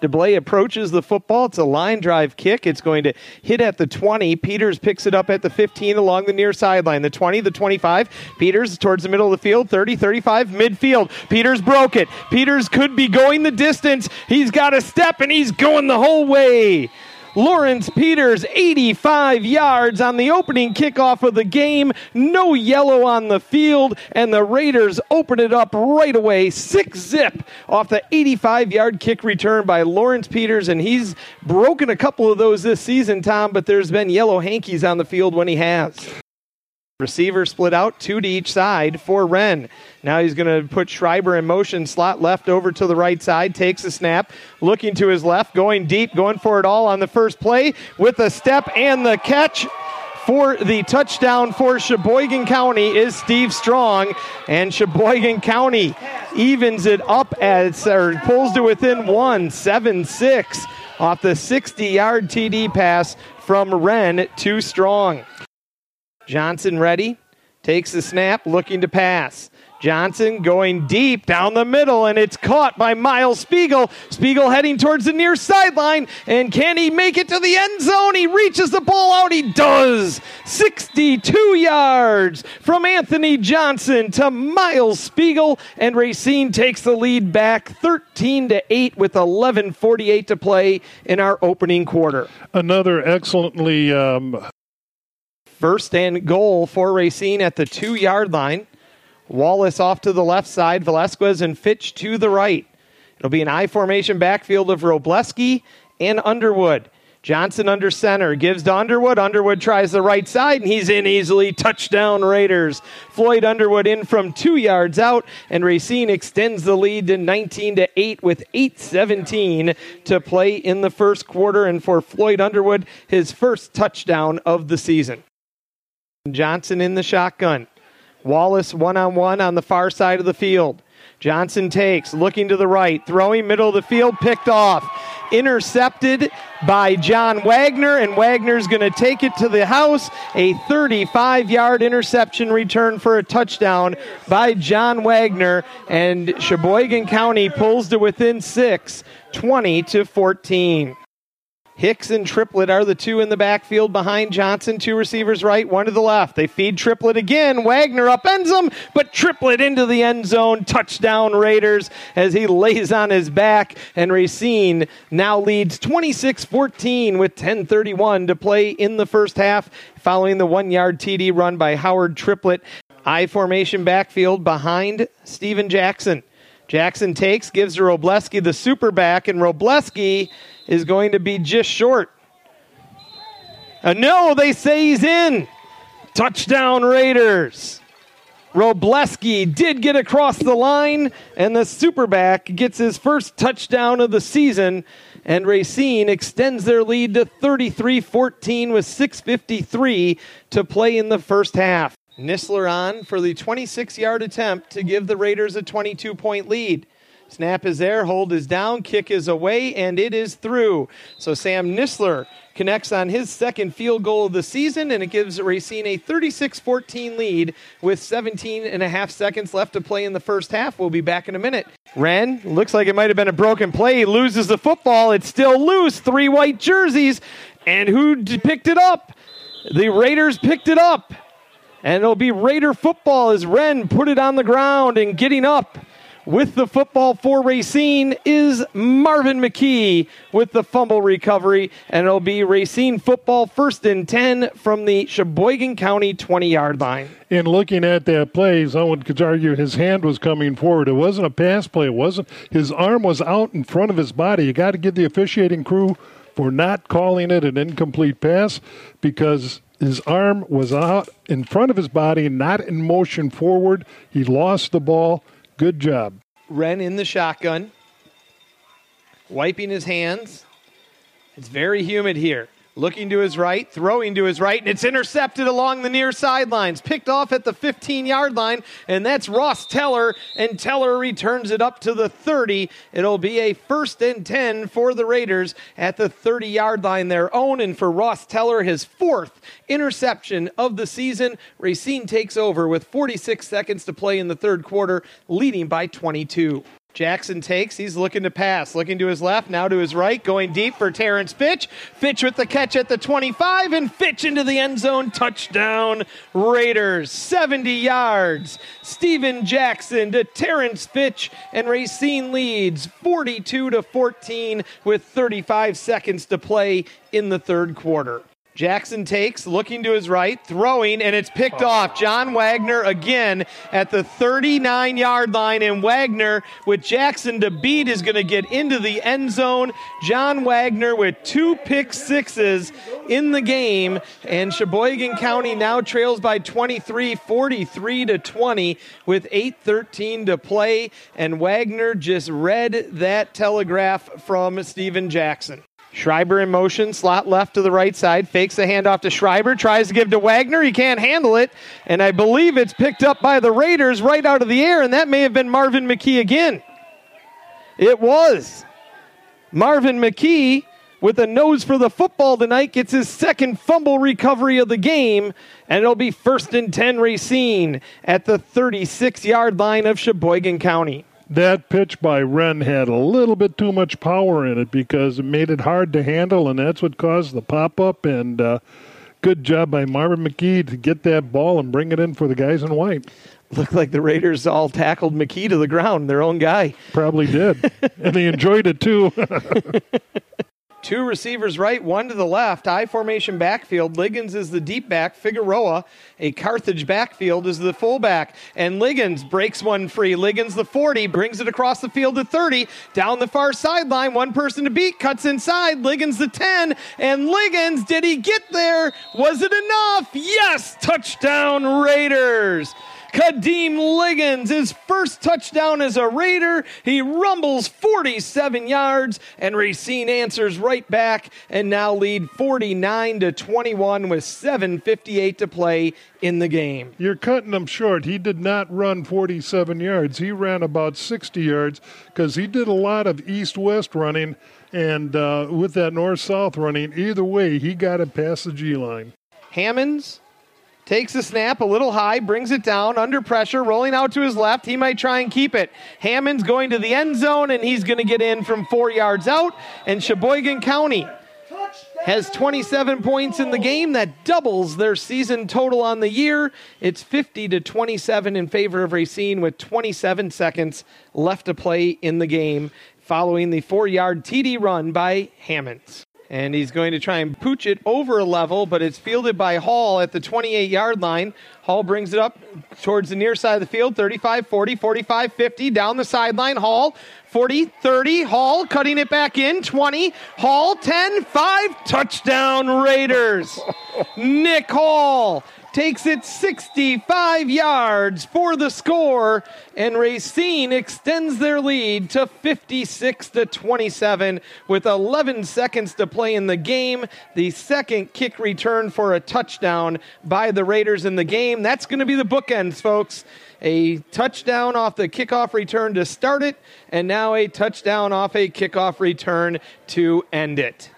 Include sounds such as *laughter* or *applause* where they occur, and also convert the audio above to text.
DeBlay approaches the football. It's a line drive kick. It's going to hit at the 20. Peters picks it up at the 15 along the near sideline. The 20, the 25. Peters towards the middle of the field. 30, 35, midfield. Peters broke it. Peters could be going the distance. He's got a step and he's going the whole way. Lawrence Peters, 85 yards on the opening kickoff of the game. No yellow on the field, and the Raiders open it up right away. Six zip off the 85 yard kick return by Lawrence Peters, and he's broken a couple of those this season, Tom, but there's been yellow hankies on the field when he has. Receiver split out, two to each side for Wren. Now he's going to put Schreiber in motion, slot left over to the right side, takes a snap, looking to his left, going deep, going for it all on the first play with a step and the catch for the touchdown for Sheboygan County is Steve Strong, and Sheboygan County evens it up as or pulls to within one, seven six off the 60 yard TD pass from Wren to Strong. Johnson ready, takes the snap, looking to pass. Johnson going deep down the middle, and it's caught by Miles Spiegel. Spiegel heading towards the near sideline, and can he make it to the end zone? He reaches the ball out. He does. 62 yards from Anthony Johnson to Miles Spiegel, and Racine takes the lead back 13 to 8 with 11:48 to play in our opening quarter. Another excellently um, First and goal for Racine at the two yard line. Wallace off to the left side, Velasquez and Fitch to the right. It'll be an I formation backfield of Robleski and Underwood. Johnson under center gives to Underwood. Underwood tries the right side and he's in easily. Touchdown Raiders. Floyd Underwood in from two yards out and Racine extends the lead to 19 to 8 with 8:17 to play in the first quarter. And for Floyd Underwood, his first touchdown of the season. Johnson in the shotgun. Wallace one on one on the far side of the field. Johnson takes, looking to the right, throwing middle of the field, picked off. Intercepted by John Wagner, and Wagner's going to take it to the house. A 35 yard interception return for a touchdown by John Wagner, and Sheboygan County pulls to within six, 20 to 14. Hicks and Triplett are the two in the backfield behind Johnson. Two receivers right, one to the left. They feed Triplett again. Wagner upends him, but Triplett into the end zone. Touchdown Raiders as he lays on his back. And Racine now leads 26 14 with 10.31 to play in the first half, following the one yard TD run by Howard Triplett. I formation backfield behind Steven Jackson. Jackson takes, gives to Robleski the super back, and Robleski is going to be just short. Uh, no, they say he's in. Touchdown Raiders. Robleski did get across the line, and the superback gets his first touchdown of the season. And Racine extends their lead to 33 14 with 6.53 to play in the first half. Nisler on for the 26 yard attempt to give the Raiders a 22 point lead. Snap is there, hold is down, kick is away, and it is through. So Sam Nisler connects on his second field goal of the season, and it gives Racine a 36 14 lead with 17 and a half seconds left to play in the first half. We'll be back in a minute. Wren looks like it might have been a broken play. He loses the football. It's still loose. Three white jerseys. And who picked it up? The Raiders picked it up. And it'll be Raider football as Wren put it on the ground and getting up with the football for Racine is Marvin McKee with the fumble recovery, and it'll be Racine football first and 10 from the Sheboygan County 20 yard line. In looking at that play, someone could argue his hand was coming forward. It wasn't a pass play, it wasn't. His arm was out in front of his body. You got to give the officiating crew for not calling it an incomplete pass because his arm was out in front of his body, not in motion forward. He lost the ball. Good job. Wren in the shotgun, wiping his hands. It's very humid here. Looking to his right, throwing to his right, and it's intercepted along the near sidelines. Picked off at the 15 yard line, and that's Ross Teller, and Teller returns it up to the 30. It'll be a first and 10 for the Raiders at the 30 yard line, their own. And for Ross Teller, his fourth interception of the season. Racine takes over with 46 seconds to play in the third quarter, leading by 22. Jackson takes. He's looking to pass. Looking to his left, now to his right. Going deep for Terrence Fitch. Fitch with the catch at the 25, and Fitch into the end zone. Touchdown, Raiders. 70 yards. Steven Jackson to Terrence Fitch, and Racine leads 42 to 14 with 35 seconds to play in the third quarter. Jackson takes, looking to his right, throwing, and it's picked off. John Wagner again at the 39 yard line, and Wagner with Jackson to beat is going to get into the end zone. John Wagner with two pick sixes in the game, and Sheboygan County now trails by 23, 43 to 20, with 8:13 to play, and Wagner just read that telegraph from Steven Jackson. Schreiber in motion, slot left to the right side, fakes the handoff to Schreiber, tries to give to Wagner. He can't handle it, and I believe it's picked up by the Raiders right out of the air, and that may have been Marvin McKee again. It was. Marvin McKee, with a nose for the football tonight, gets his second fumble recovery of the game, and it'll be first and 10 Racine at the 36 yard line of Sheboygan County that pitch by Wren had a little bit too much power in it because it made it hard to handle, and that's what caused the pop up. And uh, good job by Marvin McKee to get that ball and bring it in for the guys in white. Looked like the Raiders all tackled McKee to the ground, their own guy. Probably did. *laughs* and he enjoyed it too. *laughs* Two receivers right, one to the left. I formation backfield. Liggins is the deep back. Figueroa, a Carthage backfield, is the fullback. And Liggins breaks one free. Liggins, the 40, brings it across the field to 30. Down the far sideline, one person to beat, cuts inside. Liggins, the 10. And Liggins, did he get there? Was it enough? Yes! Touchdown, Raiders! Kadeem Liggins, his first touchdown as a Raider. He rumbles 47 yards, and Racine answers right back and now lead 49 to 21 with 7.58 to play in the game. You're cutting him short. He did not run 47 yards. He ran about 60 yards because he did a lot of east west running, and uh, with that north south running, either way, he got it past the G line. Hammonds Takes the snap a little high, brings it down under pressure, rolling out to his left. He might try and keep it. Hammond's going to the end zone, and he's going to get in from four yards out. And Sheboygan County has 27 points in the game. That doubles their season total on the year. It's 50 to 27 in favor of Racine with 27 seconds left to play in the game following the four yard TD run by Hammonds and he's going to try and pooch it over a level, but it's fielded by Hall at the 28 yard line. Hall brings it up towards the near side of the field 35 40, 45 50, down the sideline. Hall 40 30, Hall cutting it back in 20, Hall 10 5, touchdown Raiders. *laughs* Nick Hall takes it 65 yards for the score, and Racine extends their lead to 56 to 27 with 11 seconds to play in the game. The second kick return for a touchdown by the Raiders in the game. That's going to be the bookends, folks. A touchdown off the kickoff return to start it, and now a touchdown off a kickoff return to end it.